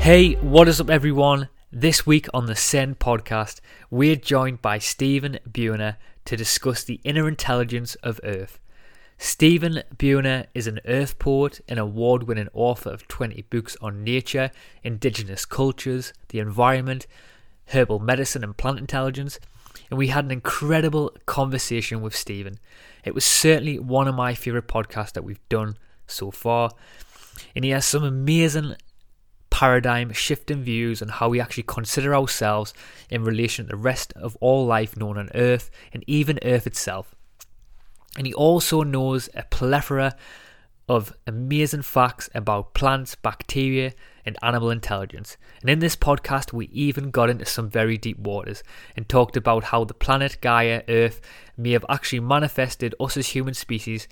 Hey, what is up, everyone? This week on the Ascend podcast, we're joined by Stephen Buhner to discuss the inner intelligence of Earth. Stephen Buhner is an Earth poet and award winning author of 20 books on nature, indigenous cultures, the environment, herbal medicine, and plant intelligence. And we had an incredible conversation with Stephen. It was certainly one of my favourite podcasts that we've done so far. And he has some amazing paradigm shift in views on how we actually consider ourselves in relation to the rest of all life known on Earth and even Earth itself. And he also knows a plethora of amazing facts about plants, bacteria, and animal intelligence. And in this podcast, we even got into some very deep waters and talked about how the planet Gaia, Earth, may have actually manifested us as human species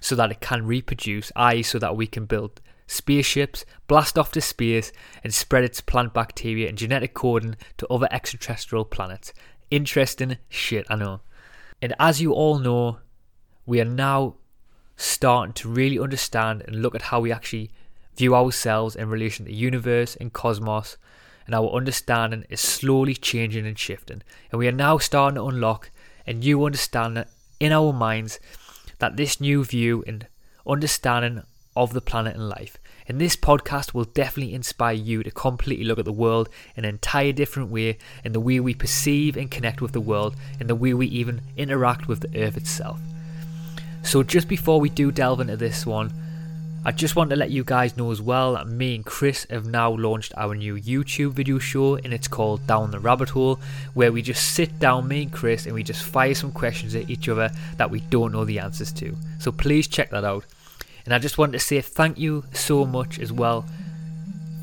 so that it can reproduce, i.e., so that we can build spaceships, blast off to space, and spread its plant bacteria and genetic coding to other extraterrestrial planets. Interesting shit, I know. And as you all know, we are now starting to really understand and look at how we actually view ourselves in relation to the universe and cosmos, and our understanding is slowly changing and shifting. And we are now starting to unlock a new understanding in our minds that this new view and understanding of the planet and life. And this podcast will definitely inspire you to completely look at the world in an entire different way, in the way we perceive and connect with the world, in the way we even interact with the earth itself. So, just before we do delve into this one, I just want to let you guys know as well that me and Chris have now launched our new YouTube video show, and it's called Down the Rabbit Hole, where we just sit down, me and Chris, and we just fire some questions at each other that we don't know the answers to. So, please check that out. And I just wanted to say thank you so much as well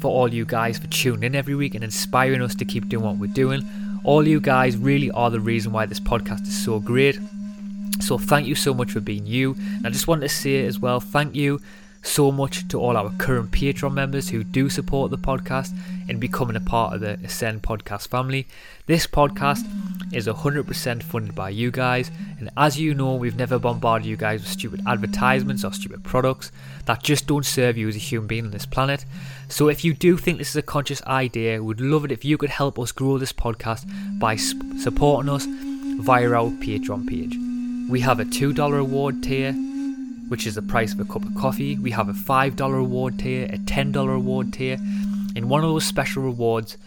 for all you guys for tuning in every week and inspiring us to keep doing what we're doing. All you guys really are the reason why this podcast is so great. So thank you so much for being you. And I just wanted to say as well, thank you so much to all our current Patreon members who do support the podcast and becoming a part of the Ascend podcast family. This podcast is 100% funded by you guys, and as you know, we've never bombarded you guys with stupid advertisements or stupid products that just don't serve you as a human being on this planet. So, if you do think this is a conscious idea, we'd love it if you could help us grow this podcast by supporting us via our Patreon page. We have a $2 award tier which is the price of a cup of coffee. We have a $5 reward tier, a $10 reward tier. And one of those special rewards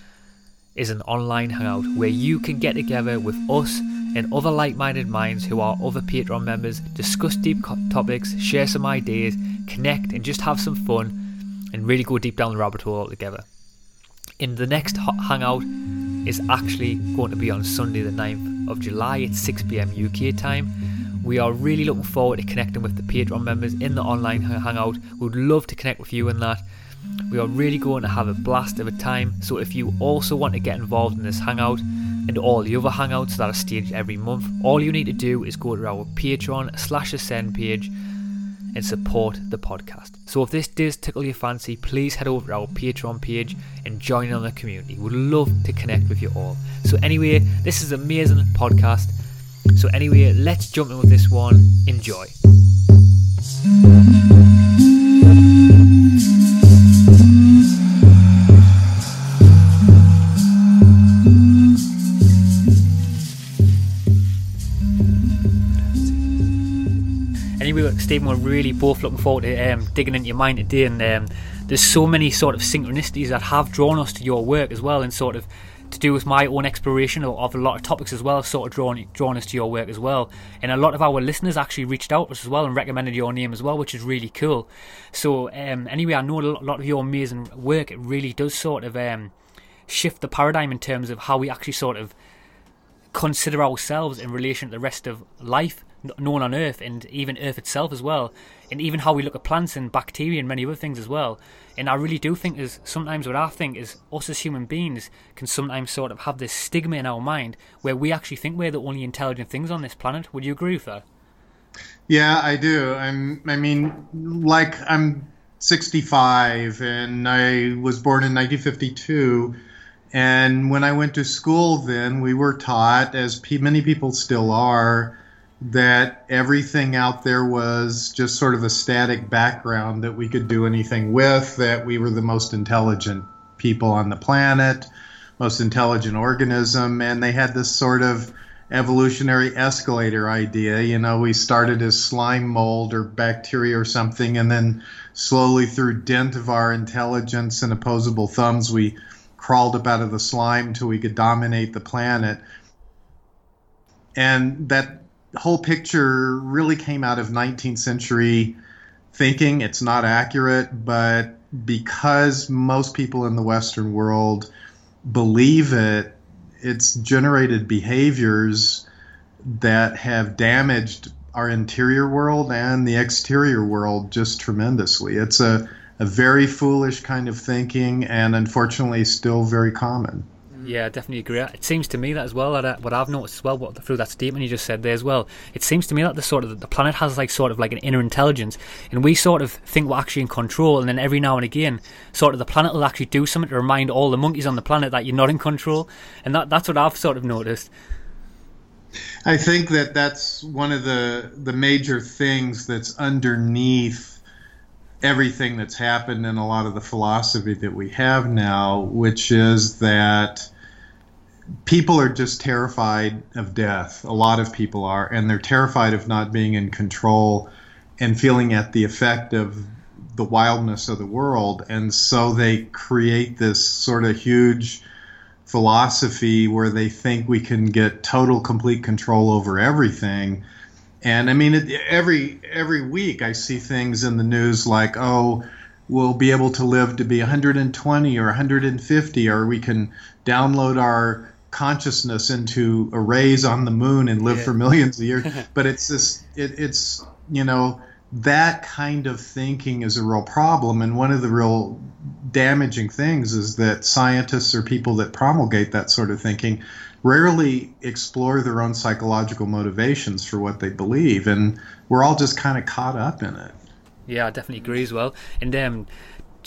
is an online hangout where you can get together with us and other like minded minds who are other Patreon members, discuss deep topics, share some ideas, connect, and just have some fun and really go deep down the rabbit hole together. And the next hangout is actually going to be on Sunday, the 9th of July at 6 pm UK time we are really looking forward to connecting with the Patreon members in the online hangout. We would love to connect with you in that. We are really going to have a blast of a time. So if you also want to get involved in this hangout and all the other hangouts that are staged every month, all you need to do is go to our Patreon slash Ascend page and support the podcast. So if this does tickle your fancy, please head over to our Patreon page and join in on the community. We'd love to connect with you all. So anyway, this is amazing podcast. So, anyway, let's jump in with this one. Enjoy. Anyway, Stephen, we're really both looking forward to um, digging into your mind today, and um, there's so many sort of synchronicities that have drawn us to your work as well, and sort of to do with my own exploration of, of, a lot of topics as well, sort of drawn drawn us to your work as well. And a lot of our listeners actually reached out to us as well and recommended your name as well, which is really cool. So um, anyway, I know a lot of your amazing work. It really does sort of um, shift the paradigm in terms of how we actually sort of consider ourselves in relation to the rest of life known on Earth and even Earth itself as well, and even how we look at plants and bacteria and many other things as well. And I really do think is sometimes what I think is us as human beings can sometimes sort of have this stigma in our mind where we actually think we're the only intelligent things on this planet. Would you agree with that? Yeah, I do. I'm. I mean, like I'm 65 and I was born in 1952. And when I went to school, then we were taught, as many people still are, that everything out there was just sort of a static background that we could do anything with, that we were the most intelligent people on the planet, most intelligent organism, and they had this sort of evolutionary escalator idea. You know, we started as slime mold or bacteria or something, and then slowly through dint of our intelligence and opposable thumbs, we crawled up out of the slime till we could dominate the planet. And that whole picture really came out of 19th century thinking. It's not accurate, but because most people in the Western world believe it, it's generated behaviors that have damaged our interior world and the exterior world just tremendously. It's a, a very foolish kind of thinking and unfortunately still very common. Yeah, I definitely agree. It seems to me that as well. That uh, what I've noticed as well, what through that statement you just said there as well, it seems to me that the sort of the planet has like sort of like an inner intelligence, and we sort of think we're actually in control, and then every now and again, sort of the planet will actually do something to remind all the monkeys on the planet that you're not in control, and that that's what I've sort of noticed. I think that that's one of the the major things that's underneath everything that's happened in a lot of the philosophy that we have now, which is that people are just terrified of death. A lot of people are, and they're terrified of not being in control and feeling at the effect of the wildness of the world. And so they create this sort of huge philosophy where they think we can get total, complete control over everything. And I mean, it, every every week I see things in the news like, oh, we'll be able to live to be 120 or 150, or we can download our consciousness into arrays on the moon and live yeah. for millions of years. but it's this, it, it's you know that kind of thinking is a real problem, and one of the real damaging things is that scientists or people that promulgate that sort of thinking rarely explore their own psychological motivations for what they believe, and we're all just kind of caught up in it. Yeah, I definitely agree as well. And um,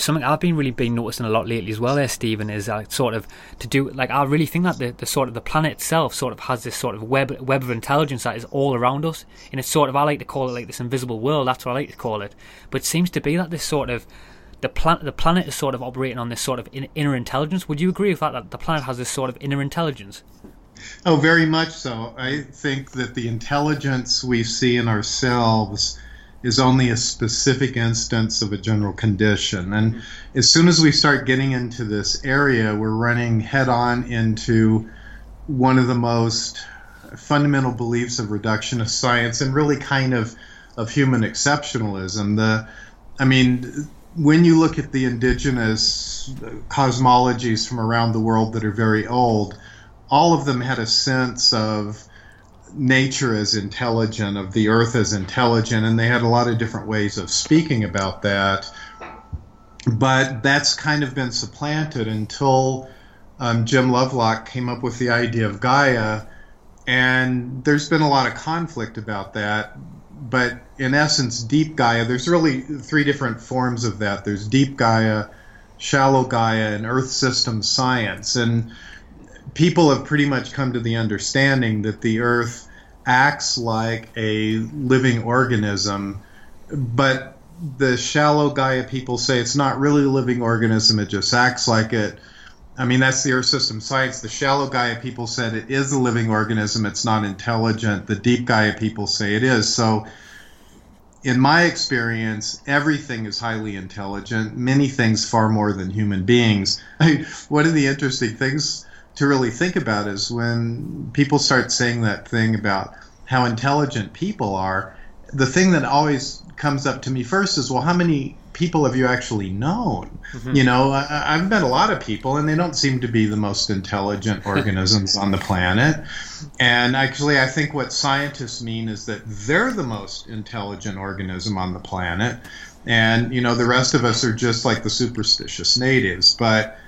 something I've been really been noticing a lot lately as well there, Stephen, is uh, sort of to do like I really think that the, the sort of the planet itself sort of has this sort of web web of intelligence that is all around us, and it's sort of I like to call it like this invisible world. That's what I like to call it. But it seems to be that this sort of the planet the planet is sort of operating on this sort of in, inner intelligence. Would you agree with that? That the planet has this sort of inner intelligence? Oh, very much so. I think that the intelligence we see in ourselves is only a specific instance of a general condition. And as soon as we start getting into this area, we're running head on into one of the most fundamental beliefs of reductionist science and really kind of of human exceptionalism. The, I mean, when you look at the indigenous cosmologies from around the world that are very old, all of them had a sense of nature as intelligent, of the earth as intelligent, and they had a lot of different ways of speaking about that. But that's kind of been supplanted until um, Jim Lovelock came up with the idea of Gaia, and there's been a lot of conflict about that. But in essence, deep Gaia, there's really three different forms of that. There's deep Gaia, shallow Gaia, and Earth system science. And people have pretty much come to the understanding that the Earth acts like a living organism, but the shallow Gaia people say it's not really a living organism, it just acts like it. I mean, that's the Earth system science. The shallow Gaia people said it is a living organism, it's not intelligent. The deep Gaia people say it is. So, in my experience, everything is highly intelligent, many things far more than human beings. one of the interesting things to really think about is when people start saying that thing about how intelligent people are, the thing that always comes up to me first is, well, how many people have you actually known? Mm-hmm. You know, I, have met a lot of people, and they don't seem to be the most intelligent organisms on the planet. And actually, I think what scientists mean is that they're the most intelligent organism on the planet, and you know, the rest of us are just like the superstitious natives. But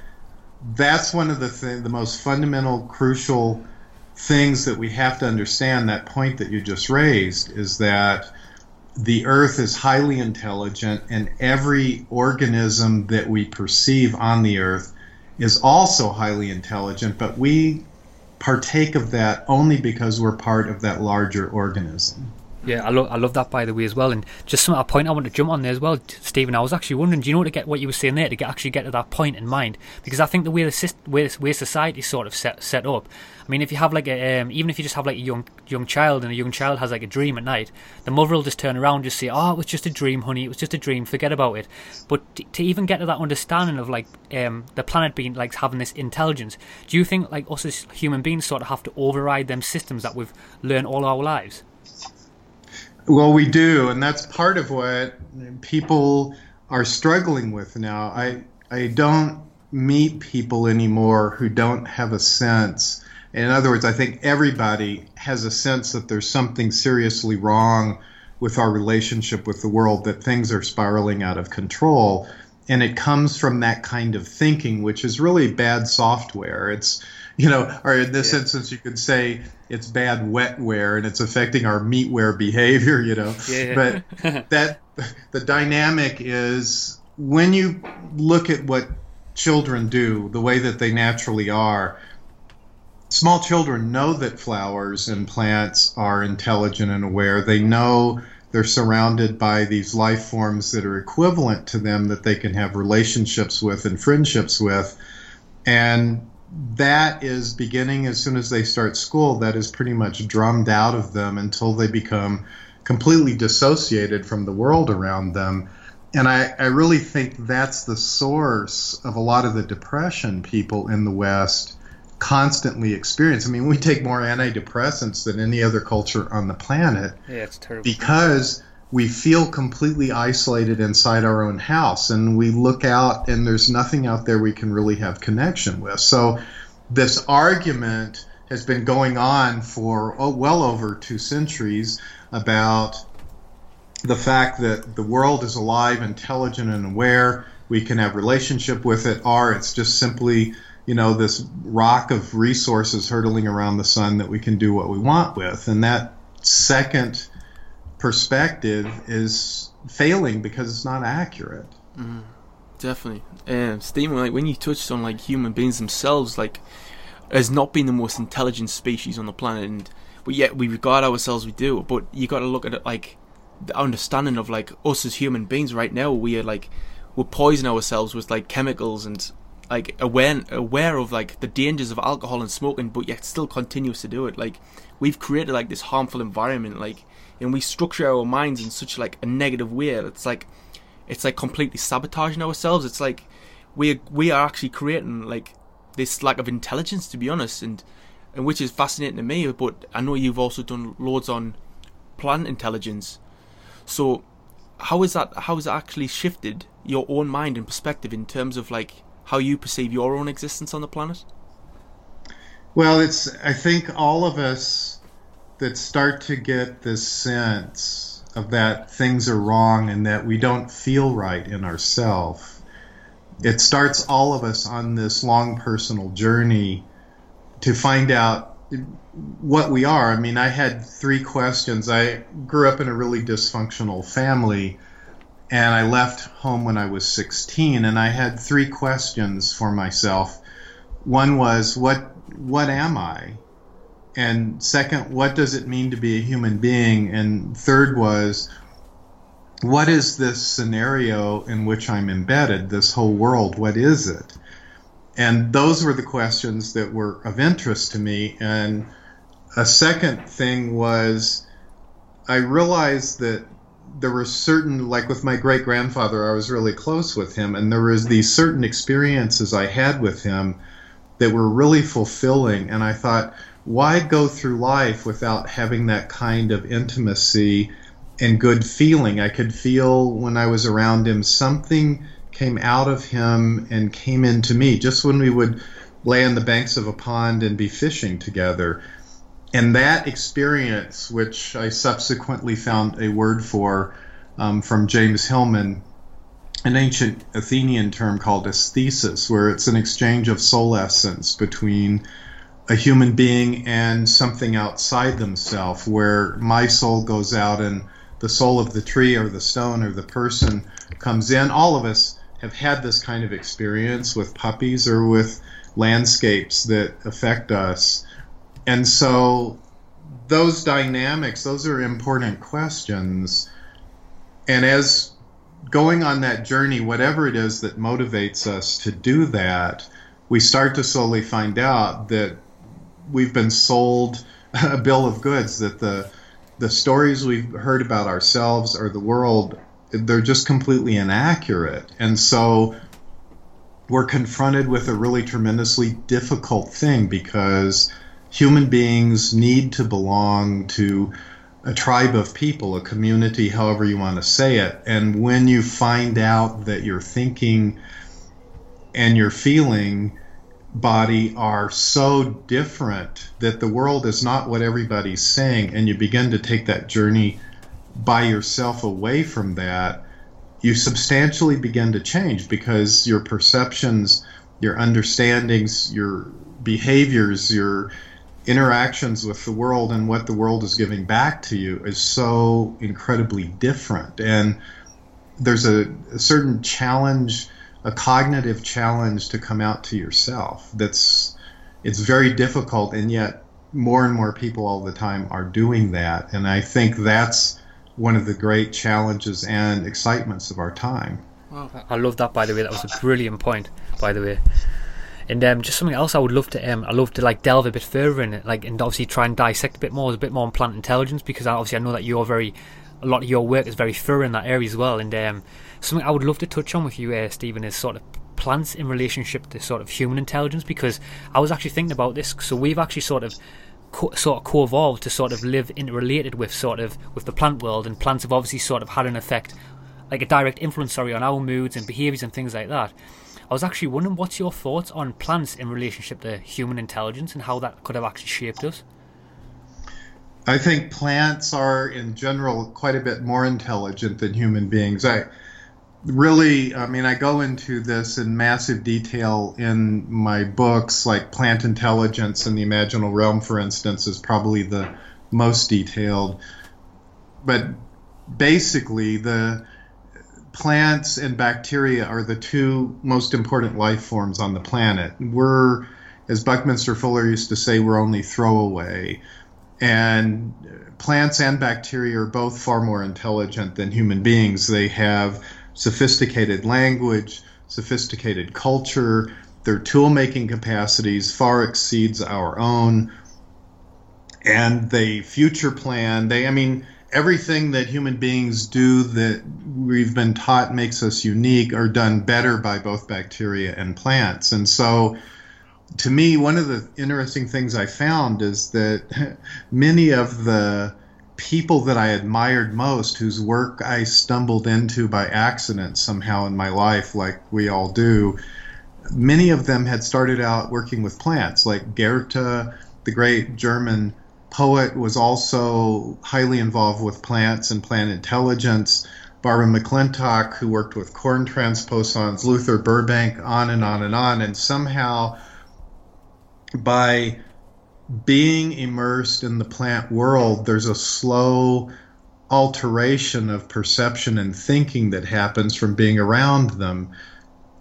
that's one of the th- the most fundamental, crucial things that we have to understand. That point that you just raised is that the earth is highly intelligent, and every organism that we perceive on the earth is also highly intelligent, but we partake of that only because we're part of that larger organism. Yeah, I love I love that by the way as well. And just some a point I want to jump on there as well, Stephen. I was actually wondering, do you know to get what you were saying there to get, actually get to that point in mind? Because I think the way the way, way society sort of set set up. I mean, if you have like a um, even if you just have like a young young child and a young child has like a dream at night, the mother will just turn around and just say, "Oh, it was just a dream, honey. It was just a dream. Forget about it." But to even get to that understanding of like um, the planet being like having this intelligence, do you think like us as human beings sort of have to override them systems that we've learned all our lives? Well, we do, and that's part of what people are struggling with now. I I don't meet people anymore who don't have a sense. In other words, I think everybody has a sense that there's something seriously wrong with our relationship with the world, that things are spiraling out of control. And it comes from that kind of thinking, which is really bad software. It's you know, or in this yeah. instance, you could say it's bad wetware and it's affecting our meatware behavior, you know. Yeah. But that the dynamic is when you look at what children do, the way that they naturally are. Small children know that flowers and plants are intelligent and aware. They know they're surrounded by these life forms that are equivalent to them that they can have relationships with and friendships with. And that is beginning as soon as they start school, that is pretty much drummed out of them until they become completely dissociated from the world around them. And I, I really think that's the source of a lot of the depression people in the West constantly experience. I mean, we take more antidepressants than any other culture on the planet. Yeah, it's terrible. Because we feel completely isolated inside our own house and we look out and there's nothing out there we can really have connection with. So this argument has been going on for oh, well over two centuries about the fact that the world is alive intelligent and aware. We can have relationship with it. Or it's just simply you know this rock of resources hurtling around the sun that we can do what we want with. And that second perspective is failing because it's not accurate. Mm, definitely, um, Stephen. Like when you touched on like human beings themselves, like as not being the most intelligent species on the planet, and but yet we regard ourselves we do. But you got to look at it like the understanding of like us as human beings right now. We are like we're poisoning ourselves with like chemicals and like aware aware of like the dangers of alcohol and smoking, but yet still continues to do it. Like we've created like this harmful environment. Like and we structure our minds in such like a negative way. It's like it's like completely sabotaging ourselves. It's like we we are actually creating like this lack of intelligence, to be honest, and and which is fascinating to me. But I know you've also done loads on plant intelligence. So how is that? How has that actually shifted your own mind and perspective in terms of like how you perceive your own existence on the planet? Well, it's I think all of us that start to get this sense of that things are wrong and that we don't feel right in ourselves. It starts all of us on this long personal journey to find out what we are. I mean, I had three questions. I grew up in a really dysfunctional family and I left home when I was 16 and I had three questions for myself. One was what what am I? And second, what does it mean to be a human being? And third was, what is this scenario in which I'm embedded, this whole world? What is it? And those were the questions that were of interest to me. And a second thing was, I realized that there were certain, like with my great grandfather, I was really close with him, and there was these certain experiences I had with him that were really fulfilling. And I thought, why go through life without having that kind of intimacy and good feeling. I could feel when I was around him something came out of him and came into me just when we would lay on the banks of a pond and be fishing together. And that experience, which I subsequently found a word for um, from James Hillman, an ancient Athenian term called aesthesis, where it's an exchange of soul essence between a human being and something outside themselves, where my soul goes out and the soul of the tree or the stone or the person comes in. All of us have had this kind of experience with puppies or with landscapes that affect us. And so those dynamics, those are important questions. And as going on that journey, whatever it is that motivates us to do that, we start to slowly find out that we've been sold a bill of goods that the the stories we've heard about ourselves or the world they're just completely inaccurate and so we're confronted with a really tremendously difficult thing because human beings need to belong to a tribe of people, a community, however you want to say it. And when you find out that your thinking and your feeling body are so different that the world is not what everybody's saying, and you begin to take that journey by yourself away from that, you substantially begin to change because your perceptions, your understandings, your behaviors, your interactions with the world and what the world is giving back to you is so incredibly different. And there's a, a certain challenge, a cognitive challenge to come out to yourself. That's it's very difficult, and yet more and more people all the time are doing that. And I think that's one of the great challenges and excitements of our time. Wow. I love that, by the way. That was a brilliant point, by the way. And um, just something else I would love to um, I love to like delve a bit further in it, like and obviously try and dissect a bit more, a bit more on plant intelligence because obviously I know that you're very a lot of your work is very thorough in that area as well. And um, something I would love to touch on with you, uh, Stephen, is sort of plants in relationship to sort of human intelligence because I was actually thinking about this. So we've actually sort of co- sort of co-evolved to sort of live interrelated with sort of with the plant world, and plants have obviously sort of had an effect, like a direct influence, sorry, on our moods and behaviours and things like that. I was actually wondering what's your thoughts on plants in relationship to human intelligence and how that could have actually shaped us. I think plants are, in general, quite a bit more intelligent than human beings. I really, I mean, I go into this in massive detail in my books, like Plant Intelligence and the Imaginal Realm, for instance, is probably the most detailed. But basically, the plants and bacteria are the two most important life forms on the planet. We're, as Buckminster Fuller used to say, we're only throwaway. And plants and bacteria are both far more intelligent than human beings. They have sophisticated language, sophisticated culture. Their tool making capacities far exceeds our own. And they future plan. They, I mean, everything that human beings do that we've been taught makes us unique are done better by both bacteria and plants. And so, to me, one of the interesting things I found is that many of the people that I admired most, whose work I stumbled into by accident somehow in my life, like we all do, many of them had started out working with plants, like Goethe, the great German poet was also highly involved with plants and plant intelligence. Barbara McClintock, who worked with corn transposons, Luther Burbank, on and on and on. And somehow, by being immersed in the plant world, there's a slow alteration of perception and thinking that happens from being around them.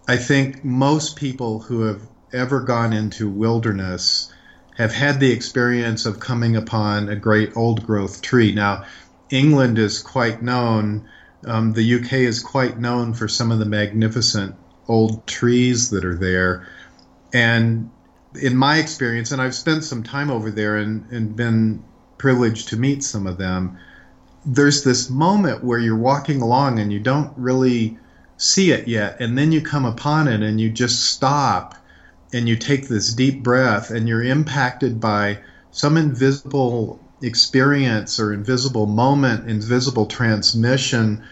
I think most people who have ever gone into wilderness have had the experience of coming upon a great old growth tree. Now, England is quite known, um, the UK is quite known for some of the magnificent old trees that are there. And in my experience, and I've spent some time over there and, and been privileged to meet some of them, there's this moment where you're walking along and you don't really see it yet. And then you come upon it and you just stop and you take this deep breath and you're impacted by some invisible experience or invisible moment, invisible transmission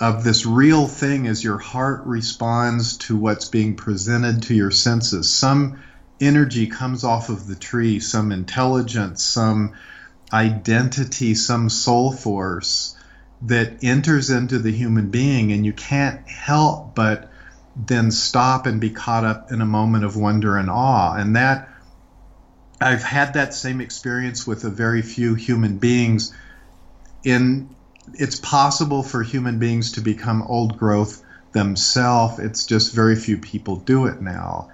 of this real thing as your heart responds to what's being presented to your senses. Some energy comes off of the tree, some intelligence, some identity, some soul force that enters into the human being, and you can't help but then stop and be caught up in a moment of wonder and awe. And that I've had that same experience with a very few human beings. In it's possible for human beings to become old growth themselves. It's just very few people do it now.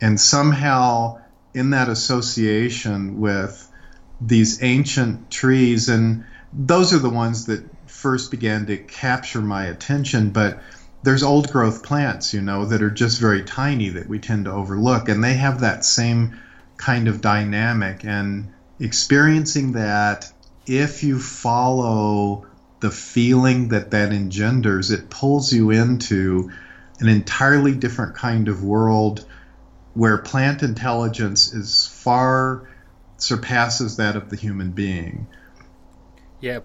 And somehow, in that association with these ancient trees, and those are the ones that first began to capture my attention, but there's old growth plants, you know, that are just very tiny that we tend to overlook, and they have that same kind of dynamic. And experiencing that, if you follow the feeling that that engenders, it pulls you into an entirely different kind of world where plant intelligence is far surpasses that of the human being. Yeah,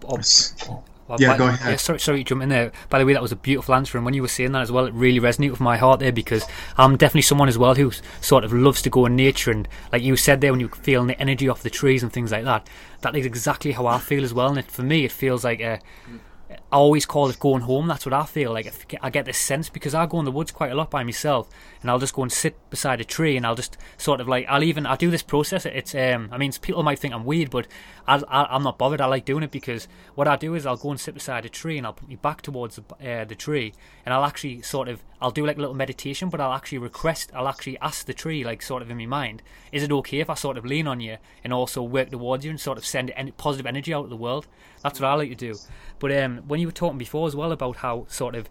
well, yeah, by, go ahead. Yeah, sorry, sorry to jump in there. By the way, that was a beautiful answer, and when you were saying that as well, it really resonated with my heart there because I'm definitely someone as well who sort of loves to go in nature, and like you said there, when you're feeling the energy off the trees and things like that, that is exactly how I feel as well. And it, for me, it feels like a, I always call it going home. That's what I feel like. I get this sense because I go in the woods quite a lot by myself, and I'll just go and sit beside a tree, and I'll just sort of like I'll even I do this process. It's um I mean people might think I'm weird, but I, I am not bothered. I like doing it because what I do is I'll go and sit beside a tree, and I'll put my back towards the, uh, the tree, and I'll actually sort of I'll do like a little meditation, but I'll actually request I'll actually ask the tree like sort of in my mind, is it okay if I sort of lean on you and also work towards you and sort of send positive energy out of the world? That's what I like to do. But um, when you were talking before as well about how sort of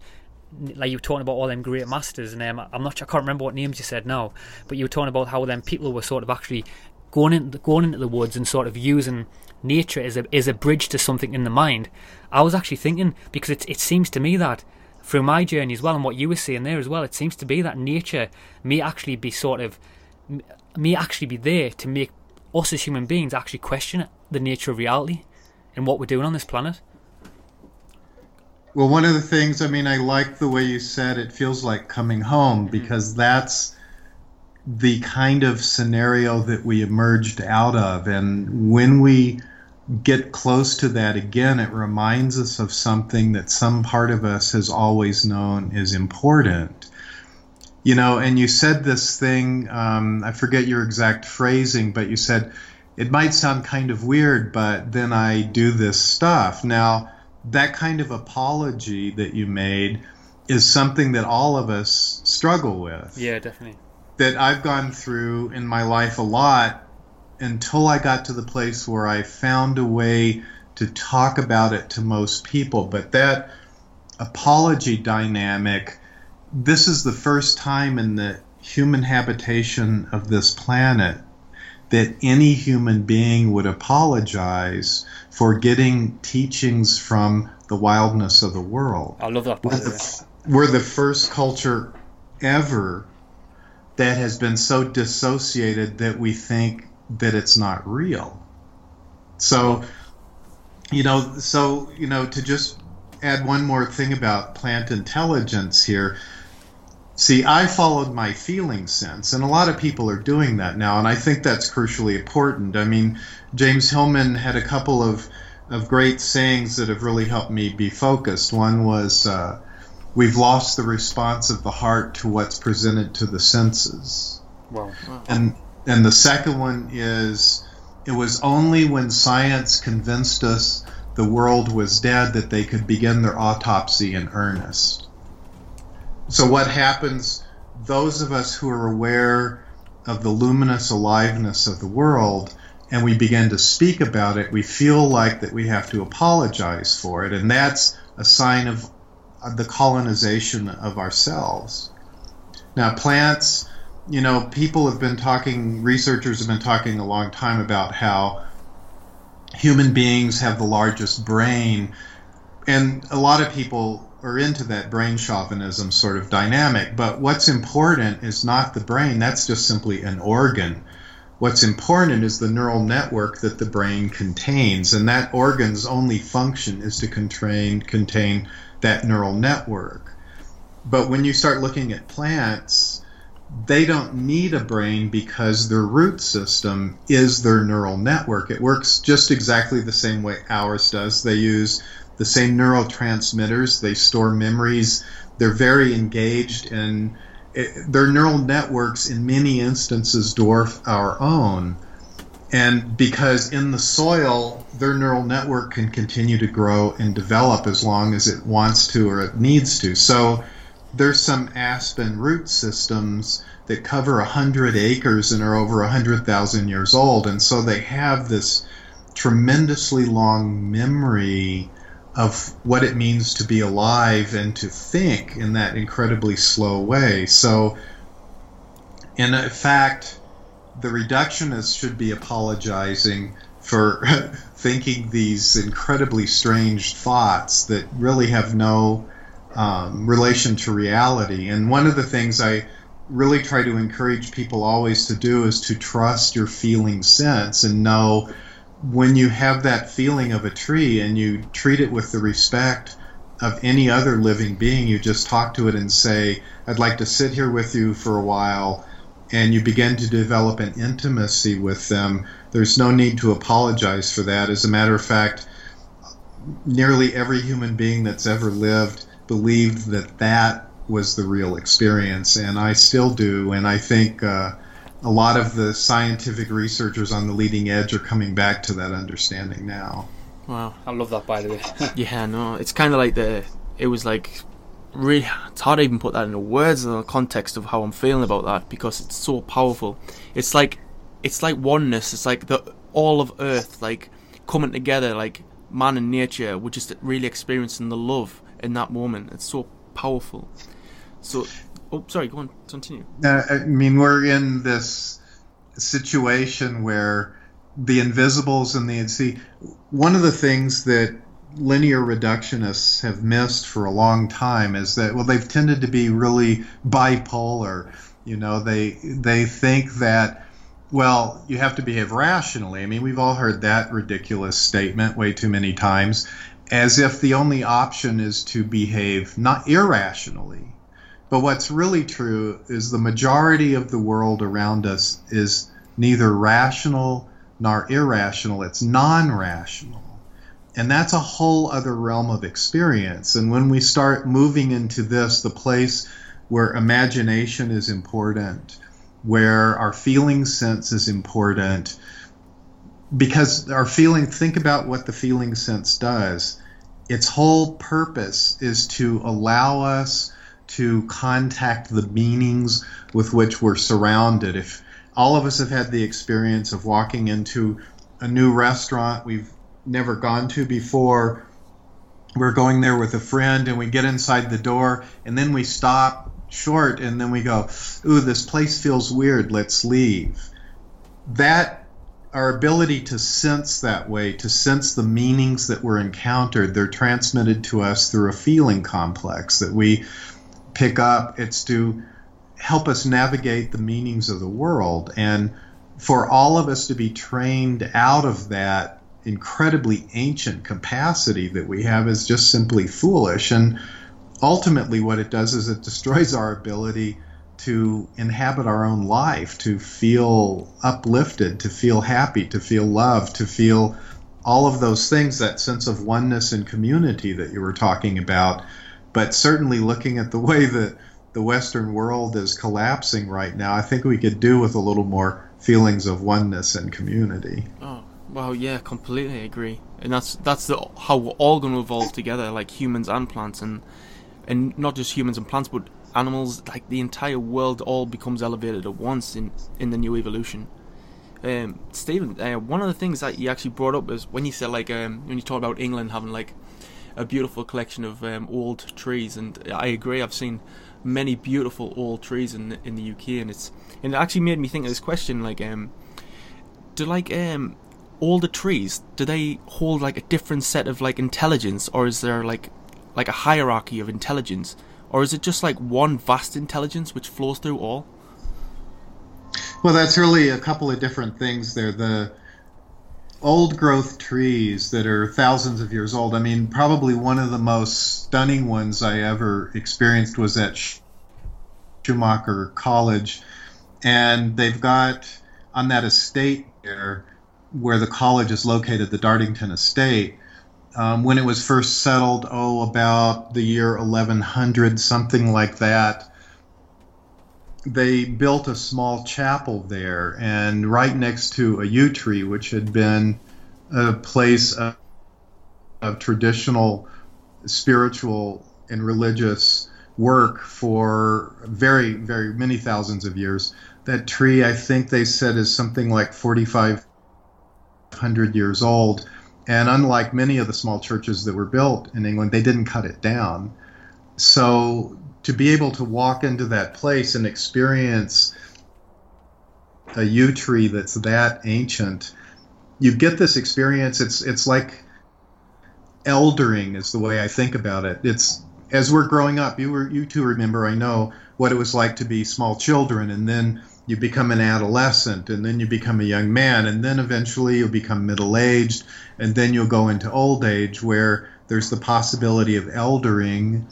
like you were talking about all them great masters, and um, I'm not, sure, I can't remember what names you said now, but you were talking about how them people were sort of actually going in, going into the woods and sort of using nature as a as a bridge to something in the mind. I was actually thinking because it it seems to me that through my journey as well, and what you were saying there as well, it seems to be that nature may actually be sort of may actually be there to make us as human beings actually question the nature of reality and what we're doing on this planet. Well, one of the things, I mean, I like the way you said it feels like coming home mm-hmm. because that's the kind of scenario that we emerged out of. And when we get close to that again, it reminds us of something that some part of us has always known is important. You know, and you said this thing, um, I forget your exact phrasing, but you said, it might sound kind of weird, but then I do this stuff. Now, that kind of apology that you made is something that all of us struggle with. Yeah, definitely. That I've gone through in my life a lot until I got to the place where I found a way to talk about it to most people. But that apology dynamic, this is the first time in the human habitation of this planet that any human being would apologize for getting teachings from the wildness of the world. I love that. We're the, we're the first culture ever that has been so dissociated that we think that it's not real. So, you know, so, you know, to just add one more thing about plant intelligence here. See, I followed my feeling sense, and a lot of people are doing that now, and I think that's crucially important. I mean, James Hillman had a couple of, of great sayings that have really helped me be focused. One was, uh, We've lost the response of the heart to what's presented to the senses. Wow. And, and the second one is, It was only when science convinced us the world was dead that they could begin their autopsy in earnest. So, what happens, those of us who are aware of the luminous aliveness of the world, and we begin to speak about it, we feel like that we have to apologize for it. And that's a sign of the colonization of ourselves. Now, plants, you know, people have been talking, researchers have been talking a long time about how human beings have the largest brain. And a lot of people are into that brain chauvinism sort of dynamic. But what's important is not the brain, that's just simply an organ What's important is the neural network that the brain contains, and that organ's only function is to contain, contain that neural network. But when you start looking at plants, they don't need a brain because their root system is their neural network. It works just exactly the same way ours does. They use the same neurotransmitters, they store memories, they're very engaged it, their neural networks in many instances dwarf our own. And because in the soil, their neural network can continue to grow and develop as long as it wants to or it needs to. So there's some aspen root systems that cover 100 acres and are over 100,000 years old. And so they have this tremendously long memory of what it means to be alive and to think in that incredibly slow way. So, in fact, the reductionists should be apologizing for thinking these incredibly strange thoughts that really have no um, relation to reality. And one of the things I really try to encourage people always to do is to trust your feeling sense and know when you have that feeling of a tree and you treat it with the respect of any other living being, you just talk to it and say, I'd like to sit here with you for a while, and you begin to develop an intimacy with them. There's no need to apologize for that. As a matter of fact, nearly every human being that's ever lived believed that that was the real experience, and I still do. And I think uh, a lot of the scientific researchers on the leading edge are coming back to that understanding now. Wow, I love that. By the way, yeah, no, it's kind of like the. It was like really. It's hard to even put that into words in the context of how I'm feeling about that because it's so powerful. It's like, it's like oneness. It's like the all of Earth like coming together, like man and nature. We're just really experiencing the love in that moment. It's so powerful. So Oh, sorry. Go on. Continue. Uh, I mean, we're in this situation where the invisibles and the see. One of the things that linear reductionists have missed for a long time is that well, they've tended to be really bipolar. You know, they they think that well, you have to behave rationally. I mean, we've all heard that ridiculous statement way too many times, as if the only option is to behave not irrationally. But what's really true is the majority of the world around us is neither rational nor irrational, it's non rational. And that's a whole other realm of experience. And when we start moving into this, the place where imagination is important, where our feeling sense is important, because our feeling, think about what the feeling sense does. Its whole purpose is to allow us to contact the meanings with which we're surrounded. If all of us have had the experience of walking into a new restaurant we've never gone to before, we're going there with a friend and we get inside the door and then we stop short and then we go, Ooh, this place feels weird, let's leave. That our ability to sense that way, to sense the meanings that were encountered, they're transmitted to us through a feeling complex that we pick up, it's to help us navigate the meanings of the world. And for all of us to be trained out of that incredibly ancient capacity that we have is just simply foolish. And ultimately, what it does is it destroys our ability to inhabit our own life, to feel uplifted, to feel happy, to feel loved, to feel all of those things, that sense of oneness and community that you were talking about but certainly looking at the way that the Western world is collapsing right now, I think we could do with a little more feelings of oneness and community. Oh, well, yeah, completely agree. And that's that's the, how we're all going to evolve together, like humans and plants, and and not just humans and plants, but animals. Like the entire world all becomes elevated at once in in the new evolution. Um, Stephen, uh, one of the things that you actually brought up is when you said like um, when you talked about England having like a beautiful collection of um, old trees, and I agree. I've seen many beautiful old trees in in the UK, and it's and it actually made me think of this question: like, um, do like um older trees do they hold like a different set of like intelligence, or is there like like a hierarchy of intelligence, or is it just like one vast intelligence which flows through all? Well, that's really a couple of different things there. The old growth trees that are thousands of years old. I mean, probably one of the most stunning ones I ever experienced was at Schumacher College. And they've got on that estate there where the college is located, the Dartington Estate. Um, when it was first settled, oh, about the year 1100, something like that, they built a small chapel there, and right next to a yew tree, which had been a place of, of traditional spiritual and religious work for very, very many thousands of years. That tree, I think they said, is something like 4,500 years old. And unlike many of the small churches that were built in England, they didn't cut it down. So to be able to walk into that place and experience a yew tree that's that ancient, you get this experience. It's it's like eldering is the way I think about it. It's as we're growing up. You were you two remember I know what it was like to be small children, and then you become an adolescent, and then you become a young man, and then eventually you'll become middle aged, and then you'll go into old age where there's the possibility of eldering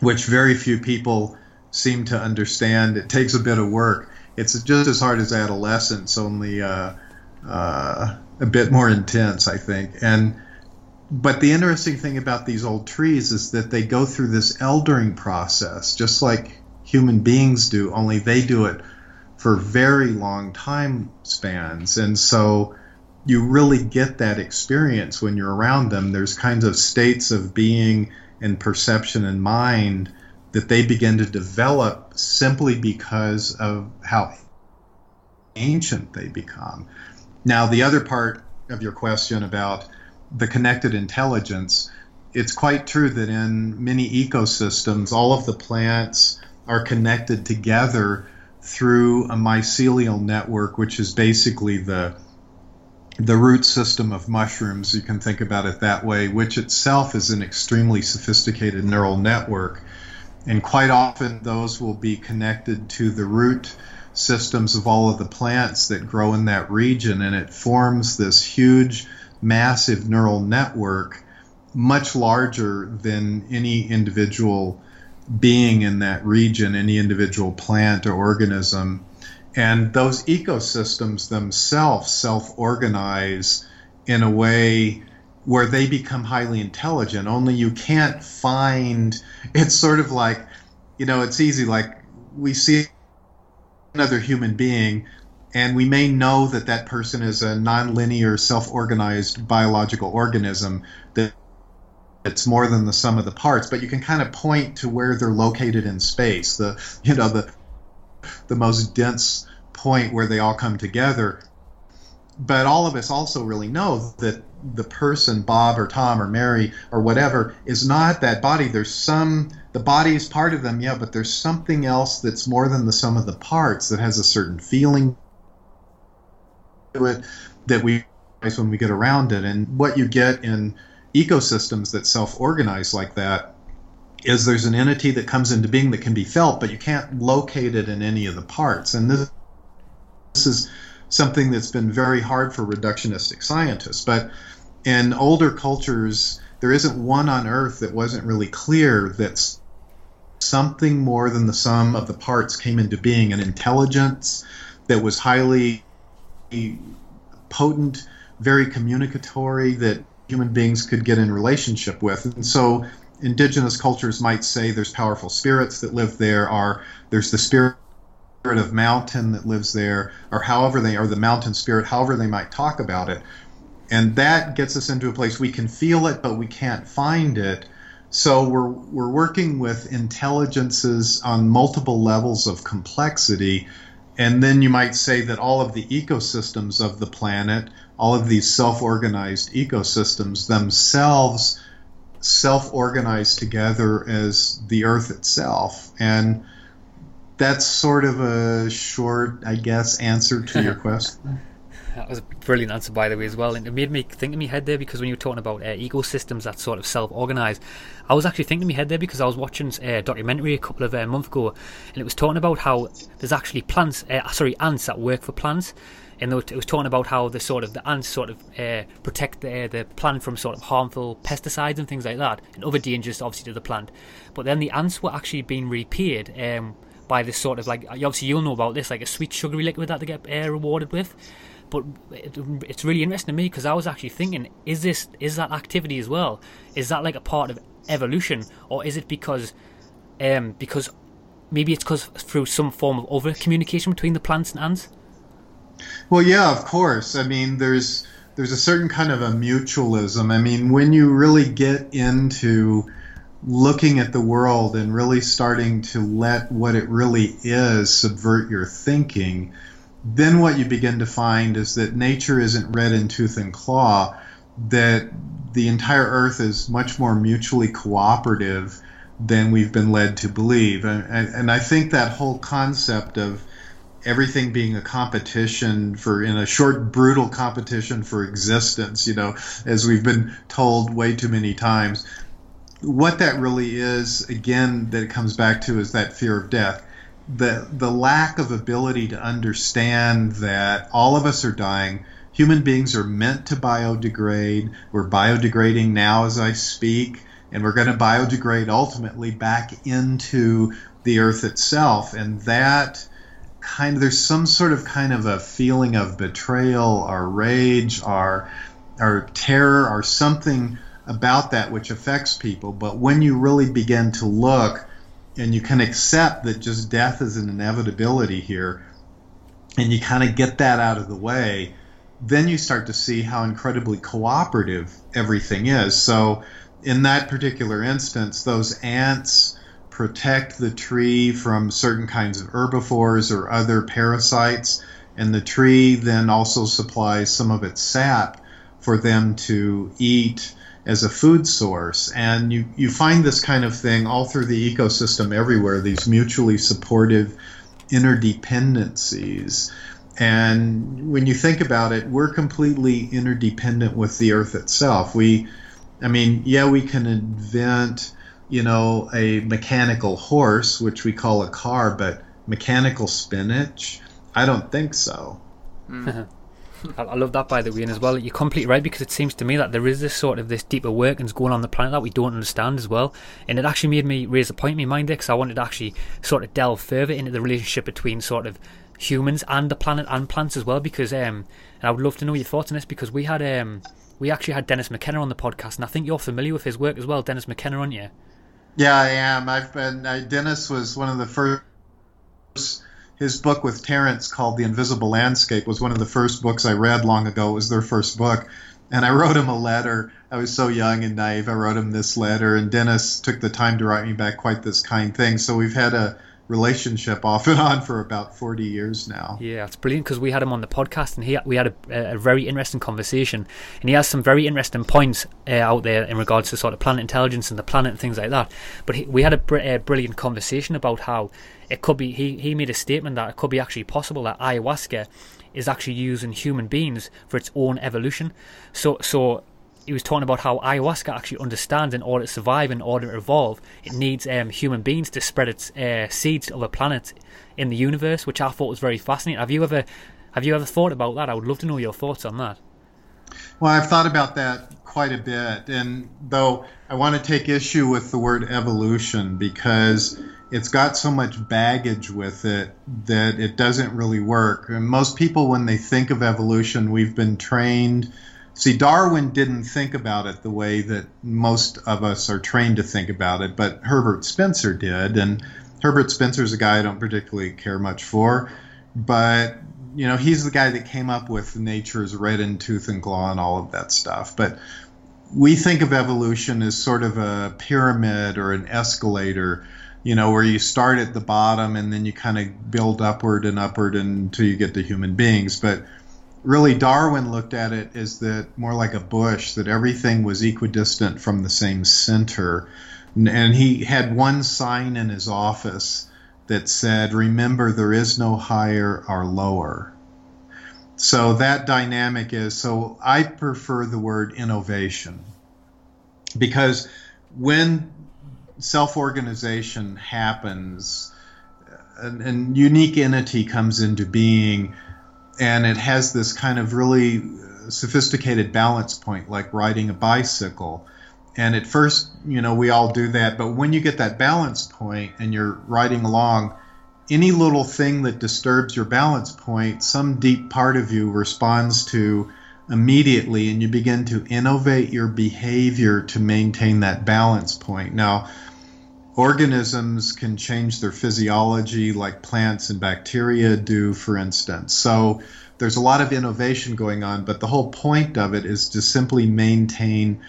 which very few people seem to understand. It takes a bit of work. It's just as hard as adolescence, only uh, uh, a bit more intense, I think. And but the interesting thing about these old trees is that they go through this eldering process, just like human beings do. Only they do it for very long time spans, and so you really get that experience when you're around them. There's kinds of states of being and perception and mind that they begin to develop simply because of how ancient they become. Now, the other part of your question about the connected intelligence, it's quite true that in many ecosystems, all of the plants are connected together through a mycelial network, which is basically the the root system of mushrooms, you can think about it that way, which itself is an extremely sophisticated neural network. And quite often, those will be connected to the root systems of all of the plants that grow in that region. And it forms this huge, massive neural network, much larger than any individual being in that region, any individual plant or organism and those ecosystems themselves self organize in a way where they become highly intelligent. Only you can't find it's sort of like, you know, it's easy. Like we see another human being, and we may know that that person is a nonlinear, self organized biological organism that it's more than the sum of the parts, but you can kind of point to where they're located in space. The you know the the most dense point where they all come together. But all of us also really know that the person, Bob or Tom or Mary or whatever, is not that body. There's some, the body is part of them, yeah, but there's something else that's more than the sum of the parts that has a certain feeling to it that we when we get around it. And what you get in ecosystems that self organize like that is there's an entity that comes into being that can be felt, but you can't locate it in any of the parts. And this, this is something that's been very hard for reductionistic scientists. But in older cultures, there isn't one on Earth that wasn't really clear that something more than the sum of the parts came into being an intelligence that was highly potent, very communicatory, that human beings could get in relationship with. And so indigenous cultures might say there's powerful spirits that live there, are there's the spirit of mountain that lives there, or however they, are the mountain spirit, however they might talk about it. And that gets us into a place we can feel it, but we can't find it. So we're, we're working with intelligences on multiple levels of complexity. And then you might say that all of the ecosystems of the planet, all of these self organized ecosystems themselves self organize together as the Earth itself. And that's sort of a short, I guess, answer to your question. That was a brilliant answer, by the way, as well. And it made me think in my head there because when you were talking about uh, ecosystems that sort of self-organize, I was actually thinking in my head there because I was watching a documentary a couple of uh, months ago, and it was talking about how there's actually plants, uh, sorry, ants that work for plants, and it was talking about how the sort of the ants sort of uh, protect the the plant from sort of harmful pesticides and things like that, and other dangers obviously to the plant. But then the ants were actually being repaid. Um, by this sort of like obviously you'll know about this like a sweet sugary liquid that they get uh, rewarded with but it, it's really interesting to me because I was actually thinking, is this is that activity as well? Is that like a part of evolution, or is it because, um, because maybe it's because through some form of over communication between the plants and ants? Well, yeah, of course. I mean, there's there's a certain kind of a mutualism. I mean, when you really get into looking at the world and really starting to let what it really is subvert your thinking, then what you begin to find is that nature isn't red in tooth and claw, that the entire earth is much more mutually cooperative than we've been led to believe. And, and I think that whole concept of everything being a competition for in a short brutal competition for existence you know as we've been told way too many times what that really is again that it comes back to is that fear of death the the lack of ability to understand that all of us are dying. Human beings are meant to biodegrade. We're biodegrading now as I speak, and we're going to biodegrade ultimately back into the earth itself. And that kind of there's some sort of kind of a feeling of betrayal, or rage, or or terror, or something about that which affects people. But when you really begin to look and you can accept that just death is an inevitability here, and you kind of get that out of the way, then you start to see how incredibly cooperative everything is. So, in that particular instance, those ants protect the tree from certain kinds of herbivores or other parasites, and the tree then also supplies some of its sap for them to eat as a food source. And you, you find this kind of thing all through the ecosystem everywhere, these mutually supportive interdependencies. And when you think about it, we're completely interdependent with the earth itself. We, I mean, yeah, we can invent, you know, a mechanical horse, which we call a car, but mechanical spinach? I don't think so. Mm. I, I, love that by the way, and as well, you're completely right because it seems to me that there is this sort of this deeper workings going on the planet that we don't understand as well, and it actually made me raise a point in my mind because I wanted to actually sort of delve further into the relationship between sort of humans and the planet and plants as well because um, and I would love to know your thoughts on this because we had um, we actually had Dennis McKenna on the podcast, and I think you're familiar with his work as well, Dennis McKenna, aren't you? Yeah, I am. I've been. I, Dennis was one of the first his book with Terence called The Invisible Landscape was one of the first books I read long ago. It was their first book. And I wrote him a letter. I was so young and naive. I wrote him this letter, and Dennis took the time to write me back quite this kind thing. So we've had a relationship off and on for about 40 years now. Yeah, it's brilliant because we had him on the podcast and he we had a, a, very interesting conversation and he has some very interesting points uh, out there in regards to sort of planet intelligence and the planet and things like that. But he, we had a, br- a, brilliant conversation about how it could be. He he made a statement that it could be actually possible that ayahuasca is actually using human beings for its own evolution. So so he was talking about how ayahuasca actually understands in order to survive, in order to evolve, it needs um, human beings to spread its uh, seeds to other planets in the universe, which I thought was very fascinating. Have you ever have you ever thought about that? I would love to know your thoughts on that. Well, I've thought about that quite a bit, and though I want to take issue with the word evolution because it's got so much baggage with it that it doesn't really work. And most people, when they think of evolution, we've been trained. See, Darwin didn't think about it the way that most of us are trained to think about it, but Herbert Spencer did. And Herbert Spencer's a guy I don't particularly care much for, but you know, he's the guy that came up with nature's red in tooth and claw and all of that stuff. But we think of evolution as sort of a pyramid or an escalator you know, where you start at the bottom and then you kind of build upward and upward until you get to human beings. But really, Darwin looked at it as that more like a bush, that everything was equidistant from the same center. And he had one sign in his office that said, Remember, there is no higher or lower. So that dynamic is so I prefer the word innovation because when self organization happens, an, an unique entity comes into being and it has this kind of really sophisticated balance point like riding a bicycle. And at first you know we all do that but when you get that balance point and you're riding along any little thing that disturbs your balance point some deep part of you responds to immediately and you begin to innovate your behavior to maintain that balance point. Now organisms can change their physiology like plants and bacteria do, for instance. So there's a lot of innovation going on, but the whole point of it is to simply maintain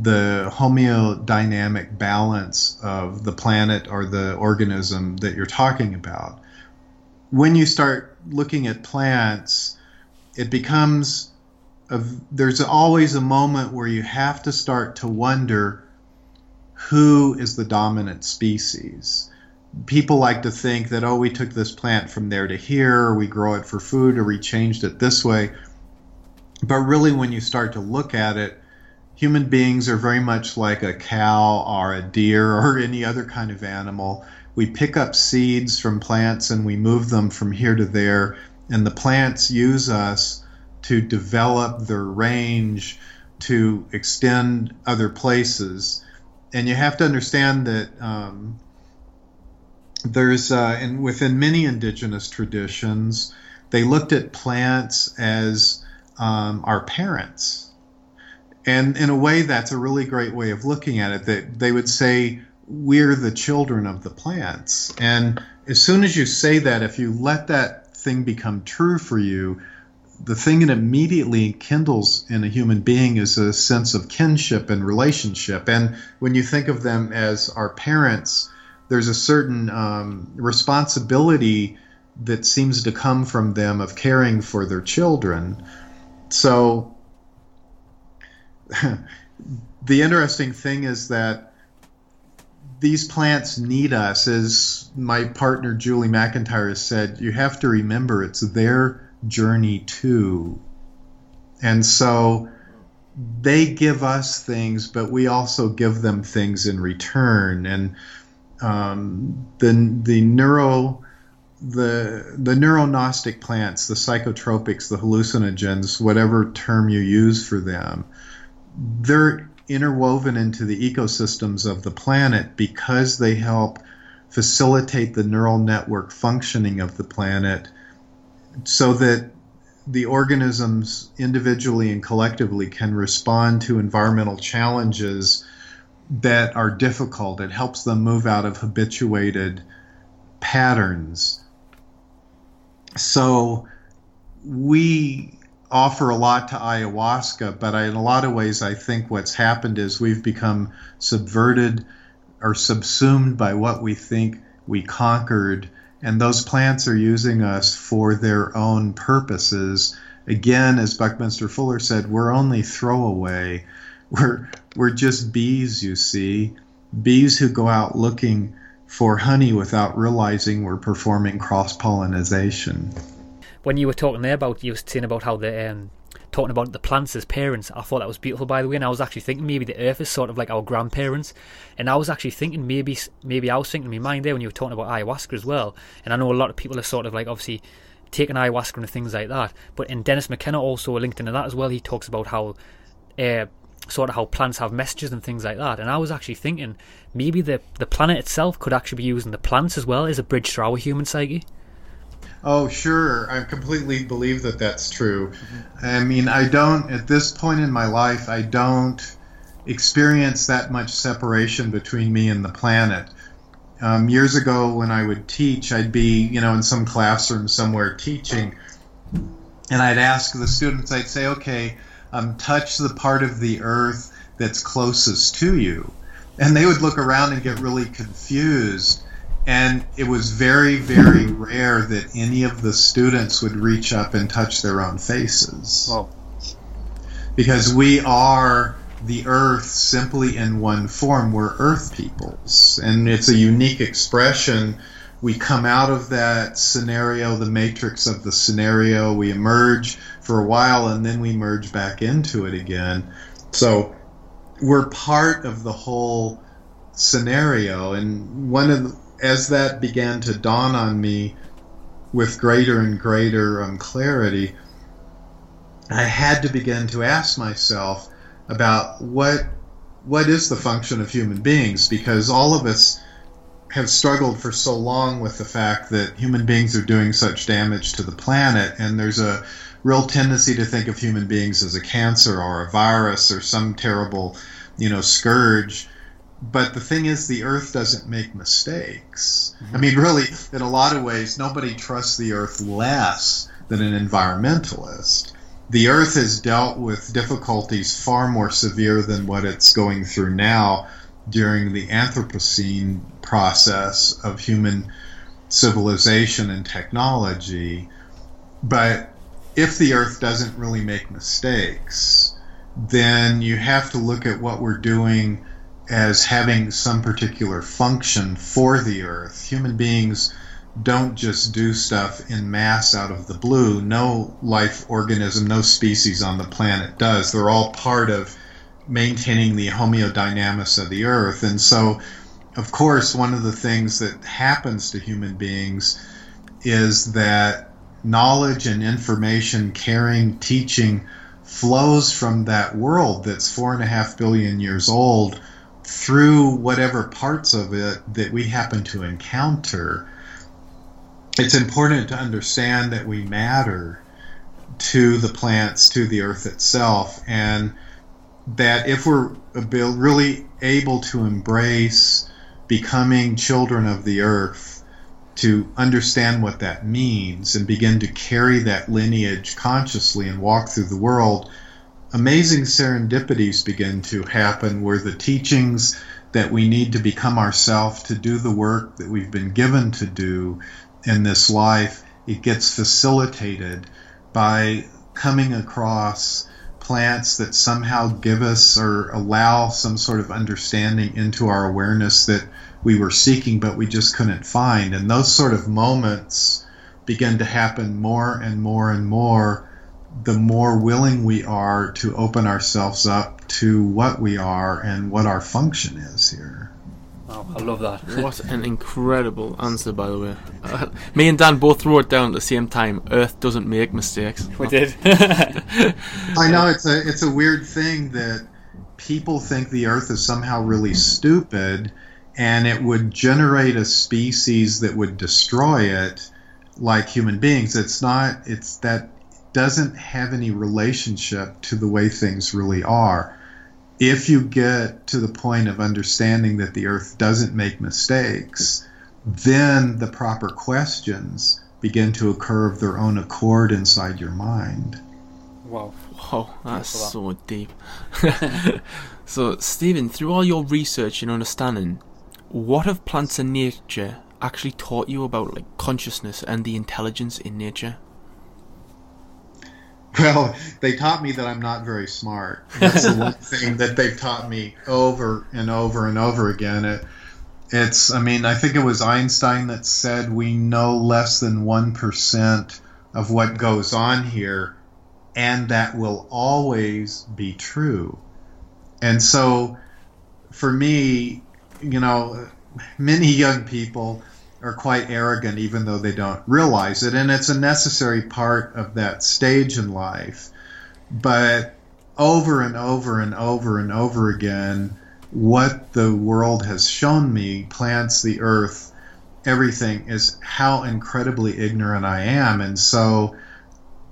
the homeodynamic balance of the planet or the organism that you're talking about. When you start looking at plants, it becomes a, there's always a moment where you have to start to wonder who is the dominant species. People like to think that, oh, we took this plant from there to here, or we grow it for food, or we changed it this way. But really, when you start to look at it, human beings are very much like a cow or a deer or any other kind of animal. We pick up seeds from plants and we move them from here to there, and the plants use us to develop their range, to extend other places and you have to understand that um, there's uh, and within many indigenous traditions, they looked at plants as um, our parents, and in a way, that's a really great way of looking at it. That they would say we're the children of the plants, and as soon as you say that, if you let that thing become true for you, the thing that immediately kindles in a human being is a sense of kinship and relationship. And when you think of them as our parents, there's a certain um, responsibility that seems to come from them of caring for their children. So, the interesting thing is that these plants need us. As my partner Julie McIntyre has said, you have to remember it's their journey to. And so they give us things, but we also give them things in return. And um, the the neuro the the neurognostic plants, the psychotropics, the hallucinogens, whatever term you use for them, they're interwoven into the ecosystems of the planet because they help facilitate the neural network functioning of the planet so that the organisms individually and collectively can respond to environmental challenges that are difficult. It helps them move out of habituated patterns. So we offer a lot to ayahuasca, but I, in a lot of ways, I think what's happened is we've become subverted or subsumed by what we think we conquered and those plants are using us for their own purposes. Again, as Buckminster Fuller said, we're only throwaway. We're we're just bees, you see, bees who go out looking for honey without realizing we're performing cross pollination. When you were talking there about you were saying about how the um, talking about the plants as parents. I thought that was beautiful, by the way. And I was actually thinking maybe the earth is sort of like our grandparents. And I was actually thinking maybe maybe I was thinking in my mind there when you were talking about ayahuasca as well. And I know a lot of people are sort of like obviously taking ayahuasca and things like that. But in Dennis McKenna also linked into that as well, he talks about how. Uh, sort of how plants have messages and things like that. And I was actually thinking maybe the the planet itself could actually be using the plants as well as a bridge to our human psyche. Oh, sure. I completely believe that that's true. I mean, I don't, at this point in my life, I don't experience that much separation between me and the planet. Um, years ago, when I would teach, I'd be, you know, in some classroom somewhere teaching, and I'd ask the students, I'd say, okay, um, touch the part of the earth that's closest to you. And they would look around and get really confused and it was very very rare that any of the students would reach up and touch their own faces. Because we are the earth simply in one form. We're earth peoples. And it's a unique expression. We come out of that scenario the matrix of the scenario. We emerge for a while and then we merge back into it again. So we're part of the whole scenario. And one of the, as that began to dawn on me with greater and greater um, clarity, I had to begin to ask myself about what what is the function of human beings? Because all of us have struggled for so long with the fact that human beings are doing such damage to the planet and there's a real tendency to think of human beings as a cancer or a virus or some terrible you know scourge but the thing is the earth doesn't make mistakes. Mm-hmm. i mean really in a lot of ways nobody trusts the earth less than an environmentalist. The earth has dealt with difficulties far more severe than what it's going through now during the anthropocene process of human civilization and technology. But if the earth doesn't really make mistakes then you have to look at what we're doing as having some particular function for the earth. Human beings don't just do stuff in mass out of the blue. No life organism, no species on the planet does. They're all part of maintaining the homeodynamics of the earth. And so, of course, one of the things that happens to human beings is that knowledge and information, caring, teaching, flows from that world that's four and a half billion years old through whatever parts of it that we happen to encounter. It's important to understand that we matter to the plants, to the earth itself, and that if we're really able to embrace becoming children of the earth, to understand what that means and begin to carry that lineage consciously and walk through the world, amazing serendipities begin to happen where the teachings that we need to become ourselves to do the work that we've been given to do in this life, it gets facilitated by coming across plants that somehow give us or allow some sort of understanding into our awareness that we were seeking, but we just couldn't find. And those sort of moments begin to happen more and more and more the more willing we are to open ourselves up to what we are and what our function is here. Oh, I love that. what an incredible answer, by the way. Uh, me and Dan both wrote it down at the same time. Earth doesn't make mistakes. We did. I know it's a it's a weird thing that people think the Earth is somehow really stupid, and it would generate a species that would destroy it like human beings. It's not, it's that doesn't have any relationship to the way things really are. If you get to the point of understanding that the earth doesn't make mistakes, then the proper questions begin to occur of their own accord inside your mind. Wow. Wow, that's so deep. so, Stephen, through all your research and understanding, what have plants and nature actually taught you about like consciousness and the intelligence in nature? Well, they taught me that I'm not very smart. That's the one thing that they've taught me over and over and over again. It, it's, I mean, I think it was Einstein that said we know less than 1% of what goes on here, and that will always be true. And so, for me, you know, many young people are quite arrogant even though they don't realize it. And it's a necessary part of that stage in life. But over and over and over and over again what the world has shown me plants the earth. Everything is how incredibly ignorant i am. And so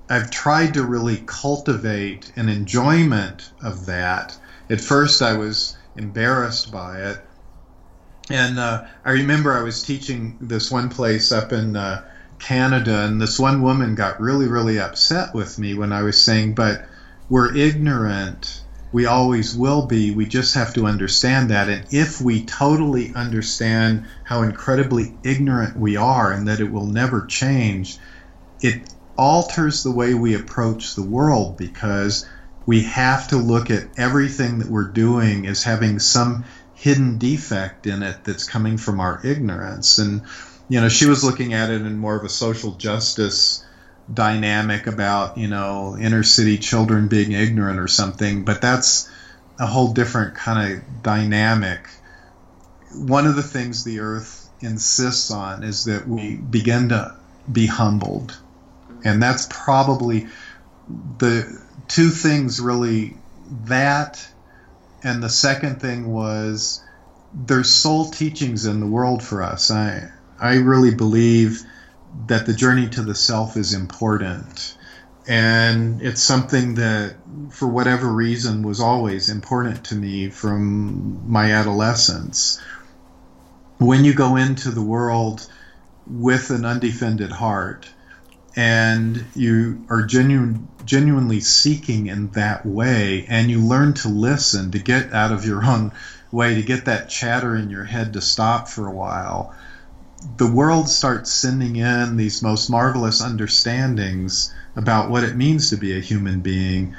i've tried to really cultivate an enjoyment of that. At first i was embarrassed by it and uh, I remember I was teaching this one place up in uh, Canada, and this one woman got really, really upset with me when I was saying, "But we're ignorant. We always will be. We just have to understand that. And if we totally understand how incredibly ignorant we are and that it will never change, it alters the way we approach the world because." We have to look at everything that we're doing as having some hidden defect in it that's coming from our ignorance. And, you know, she was looking at it in more of a social justice dynamic about you know inner city children being ignorant or something, but that's a whole different kind of dynamic. One of the things the earth insists on is that we begin to be humbled. And that's probably the two things really that and the second thing was there's soul teachings in the world for us. I I really believe that the journey to the self is important. And it's something that, for whatever reason, was always important to me from my adolescence. When you go into the world with an undefended heart and you are genuine, genuinely seeking in that way, and you learn to listen, to get out of your own way, to get that chatter in your head to stop for a while the world starts sending in these most marvelous understandings about what it means to be a human being,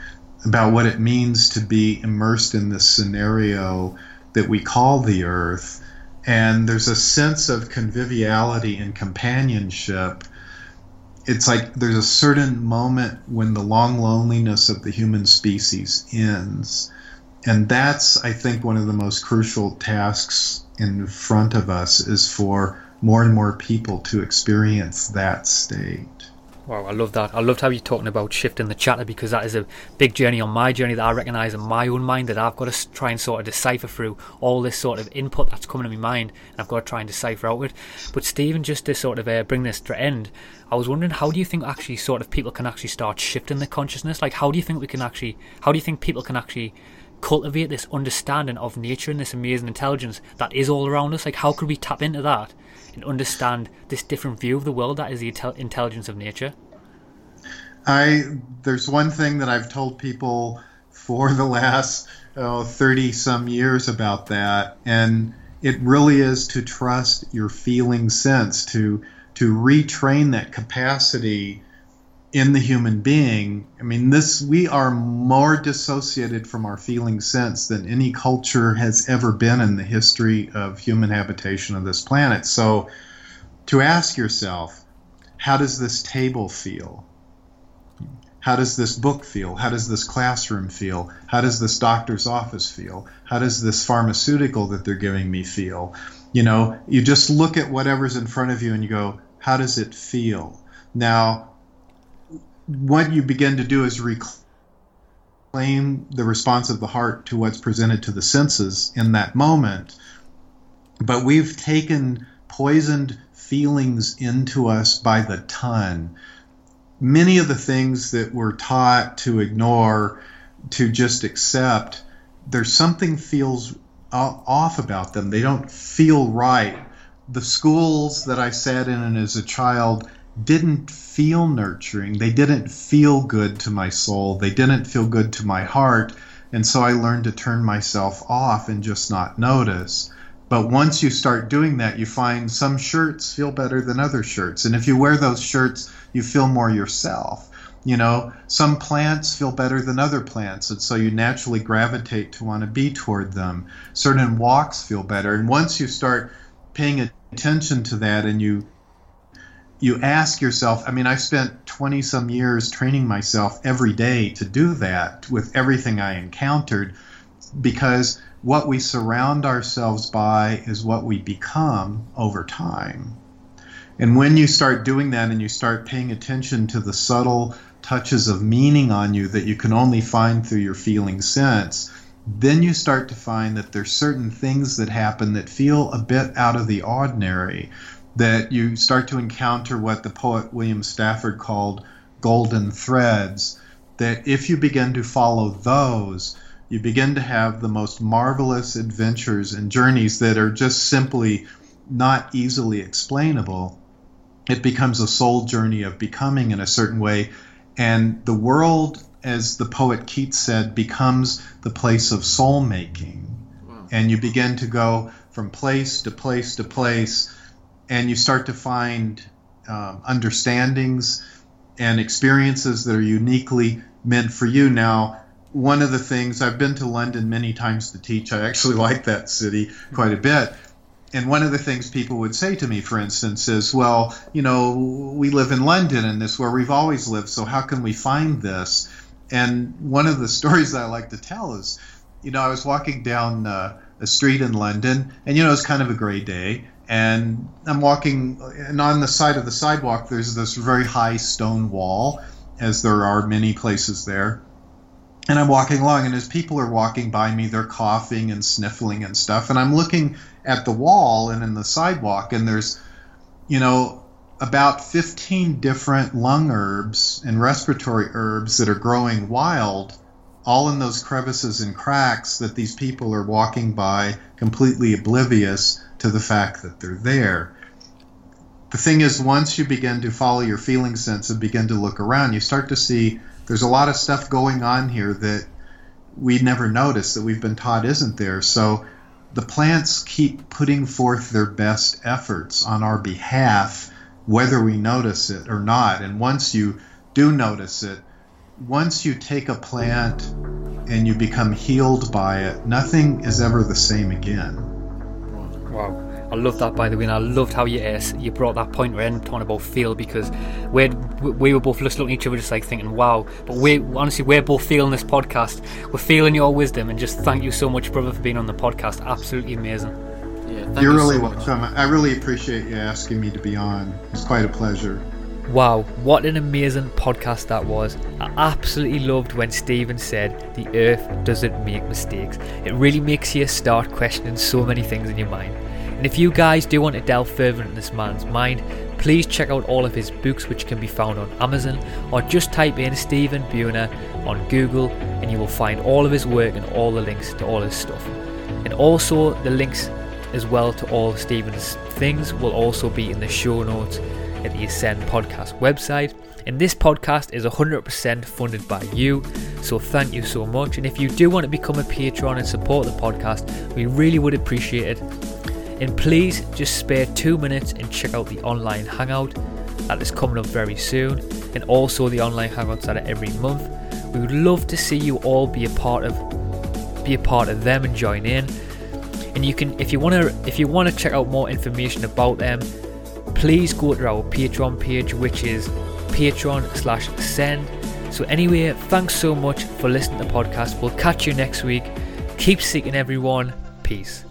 about what it means to be immersed in this scenario that we call the earth. And there's a sense of conviviality and companionship. It's like there's a certain moment when the long loneliness of the human species ends. And that's, I think, one of the most crucial tasks in front of us is for more and more people to experience that state. Wow, I love that. I loved how you're talking about shifting the chatter because that is a big journey on my journey that I recognise in my own mind that I've got to try and sort of decipher through all this sort of input that's coming to my mind and I've got to try and decipher out it. But Stephen, just to sort of uh, bring this to an end, I was wondering how do you think actually sort of people can actually start shifting their consciousness? Like how do you think we can actually, how do you think people can actually cultivate this understanding of nature and this amazing intelligence that is all around us? Like how could we tap into that and understand this different view of the world that is the intelligence of nature? I there's one thing that I've told people for the last oh, 30 some years about that and it really is to trust your feeling sense to to retrain that capacity in the human being. I mean, this we are more dissociated from our feeling sense than any culture has ever been in the history of human habitation of this planet. So, to ask yourself, how does this table feel? How does this book feel? How does this classroom feel? How does this doctor's office feel? How does this pharmaceutical that they're giving me feel? You know, you just look at whatever's in front of you and you go, how does it feel? Now, what you begin to do is reclaim the response of the heart to what's presented to the senses in that moment. But we've taken poisoned feelings into us by the ton. Many of the things that we're taught to ignore, to just accept, there's something feels off about them. They don't feel right. The schools that I sat in as a child didn't feel nurturing. They didn't feel good to my soul. They didn't feel good to my heart. And so I learned to turn myself off and just not notice. But once you start doing that, you find some shirts feel better than other shirts. And if you wear those shirts, you feel more yourself. You know, some plants feel better than other plants. And so you naturally gravitate to want to be toward them. Certain walks feel better. And once you start paying attention to that and you you ask yourself i mean i've spent 20 some years training myself every day to do that with everything i encountered because what we surround ourselves by is what we become over time. And when you start doing that and you start paying attention to the subtle touches of meaning on you that you can only find through your feeling sense then you start to find that there's certain things that happen that feel a bit out of the ordinary that you start to encounter what the poet William Stafford called golden threads. That if you begin to follow those, you begin to have the most marvelous adventures and journeys that are just simply not easily explainable. It becomes a soul journey of becoming in a certain way. And the world, as the poet Keats said, becomes the place of soul making. Wow. And you begin to go from place to place to place and you start to find um, understandings and experiences that are uniquely meant for you. Now, one of the things I've been to London many times to teach, I actually like that city quite a bit. and one of the things people would say to me, for instance, is, well, you know, we live in London and this is where we've always lived, so how can we find this? And one of the stories that I like to tell is, you know, I was walking down uh, a street in London, and, you know, it's kind of a gray day, and I'm walking, and on the side of the sidewalk, there's this very high stone wall, as there are many places there. And I'm walking along, and as people are walking by me, they're coughing and sniffling and stuff. And I'm looking at the wall and in the sidewalk, and there's, you know, about 15 different lung herbs and respiratory herbs that are growing wild, all in those crevices and cracks that these people are walking by, completely oblivious to the fact that they're there. The thing is, once you begin to follow your feeling sense and begin to look around, you start to see there's a lot of stuff going on here that we never noticed that we've been taught isn't there. So the plants keep putting forth their best efforts on our behalf, whether we notice it or not. And once you do notice it, once you take a plant and you become healed by it, nothing is ever the same again. Wow. I love that by the way, and I loved how you uh, you brought that point in talking about feel because we we were both just looking at each other, just like thinking, "Wow!" But we honestly we're both feeling this podcast. We're feeling your wisdom, and just thank you so much, brother, for being on the podcast. Absolutely amazing. Yeah, you're you really so welcome. I really appreciate you asking me to be on. It's quite a pleasure. Wow, what an amazing podcast that was. I absolutely loved when Stephen said the earth doesn't make mistakes. It really makes you start questioning so many things in your mind. And if you guys do want to delve further into this man's mind, please check out all of his books, which can be found on Amazon, or just type in Stephen Buhner on Google, and you will find all of his work and all the links to all his stuff. And also, the links as well to all Stephen's things will also be in the show notes at the Ascend Podcast website. And this podcast is 100% funded by you, so thank you so much. And if you do want to become a patron and support the podcast, we really would appreciate it and please just spare two minutes and check out the online hangout that is coming up very soon, and also the online hangouts that are every month. We would love to see you all be a part of be a part of them and join in. And you can if you wanna if you wanna check out more information about them, please go to our Patreon page which is patreon slash ascend. So anyway, thanks so much for listening to the podcast. We'll catch you next week. Keep seeking everyone. Peace.